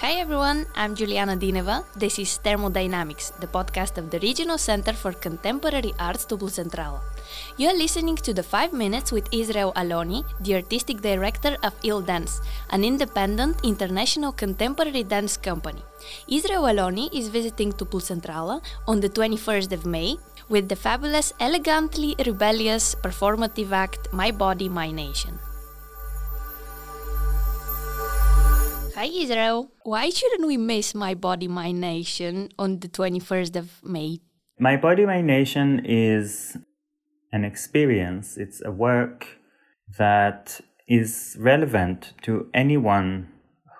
Hi everyone, I'm Juliana Dineva. This is Thermodynamics, the podcast of the Regional Center for Contemporary Arts Toplocentrala. You're listening to the 5 Minutes with Israel Aloni, the artistic director of ilDance, an independent international contemporary dance company. Israel Aloni is visiting Toplocentrala on the 21st of May with the fabulous, elegantly rebellious performative act My Body, My Nation. Hi Israel. Why shouldn't we miss My Body, My Nation on the 21st of May? My Body, My Nation is an experience, it's a work that is relevant to anyone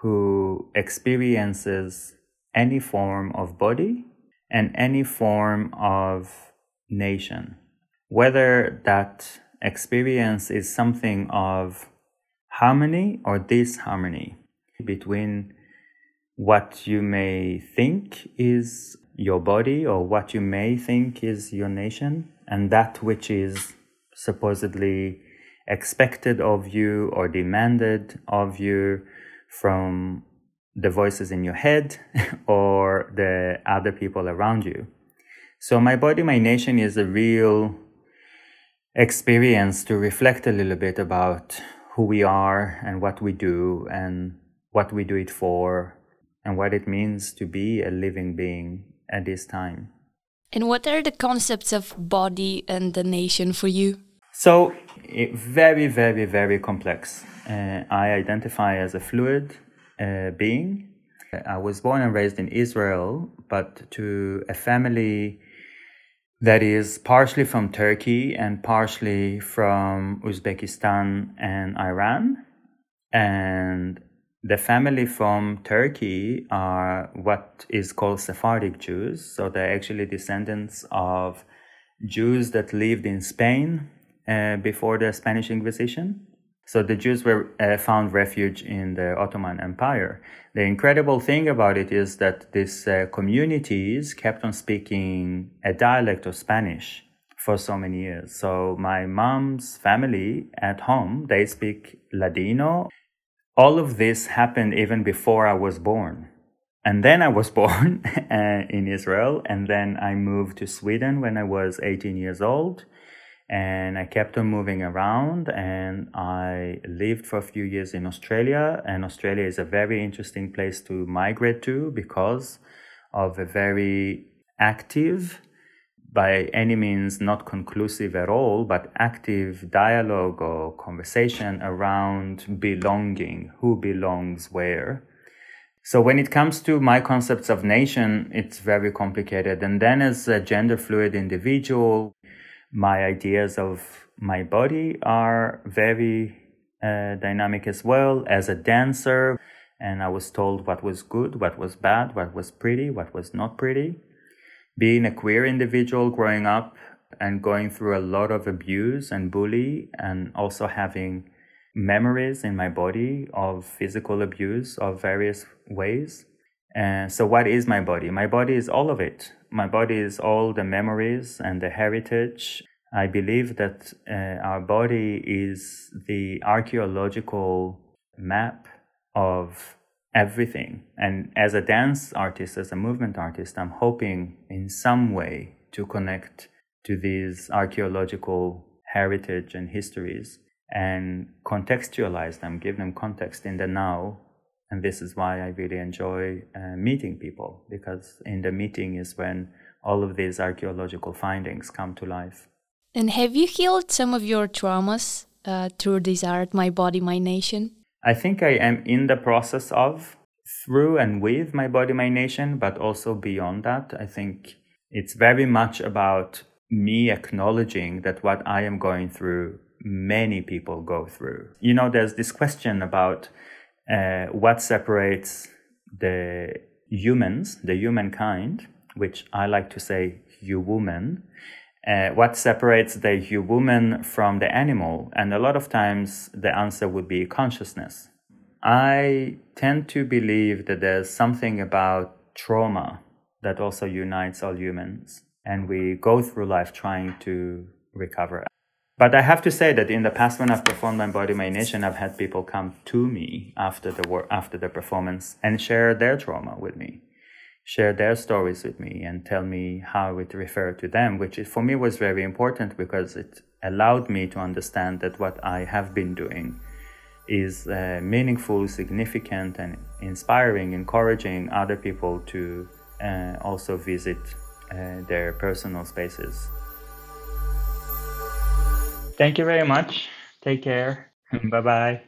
who experiences any form of body and any form of nation. Whether that experience is something of harmony or disharmony between what you may think is your body or what you may think is your nation and that which is supposedly expected of you or demanded of you from the voices in your head or the other people around you. So, My Body, My Nation is a real experience to reflect a little bit about who we are and what we do and what we do it for and what it means to be a living being at this time. And what are the concepts of body and the nation for you? So, it, very, very, very complex. Uh, I identify as a fluid uh, being. I was born and raised in Israel, but to a family that is partially from Turkey and partially from Uzbekistan and Iran. And the family from Turkey are what is called Sephardic Jews. So they're actually descendants of Jews that lived in Spain uh, before the Spanish Inquisition. So the Jews were uh, found refuge in the Ottoman Empire. The incredible thing about it is that these uh, communities kept on speaking a dialect of Spanish for so many years. So my mom's family at home, they speak Ladino. All of this happened even before I was born. And then I was born uh, in Israel, and then I moved to Sweden when I was 18 years old and I kept on moving around and I lived for a few years in Australia and Australia is a very interesting place to migrate to because of a very active by any means not conclusive at all but active dialogue or conversation around belonging who belongs where. So when it comes to my concepts of nation it's very complicated. And then as a gender fluid individual my ideas of my body are very uh, dynamic as well. As a dancer and i was told what was good what was bad what was pretty what was not pretty being a queer individual growing up and going through a lot of abuse and bully and also having memories in my body of physical abuse of various ways. And so what is my body? My body is all of it. My body is all the memories and the heritage. I believe that uh, our body is the archaeological map of everything. And as a dance artist, as a movement artist, I'm hoping in some way to connect to these archaeological heritage and histories and contextualize them, give them context in the now and this is why I really enjoy uh, meeting people because in the meeting is when all of these archaeological findings come to life. And have you healed some of your traumas uh, through this art, My Body, My Nation? I think I am in the process of through and with My Body, My Nation, but also beyond that. I think it's very much about me acknowledging that what I am going through, many people go through. You know, there's this question about uh, what separates the humans, the humankind, which I like to say you woman, uh, what separates the human from the animal? And a lot of times the answer would be consciousness. I tend to believe that there's something about trauma that also unites all humans, and we go through life trying to recover. But I have to say that in the past, when I've performed My Body, My Nation, I've had people come to me after the after the performance, and share their trauma with me, share their stories with me, and tell me how it referred to them, which for me was very important because it allowed me to understand that what I have been doing is uh, meaningful, significant, and inspiring, encouraging other people to uh, also visit uh, their personal spaces. Thank you very much. Take care. bye bye.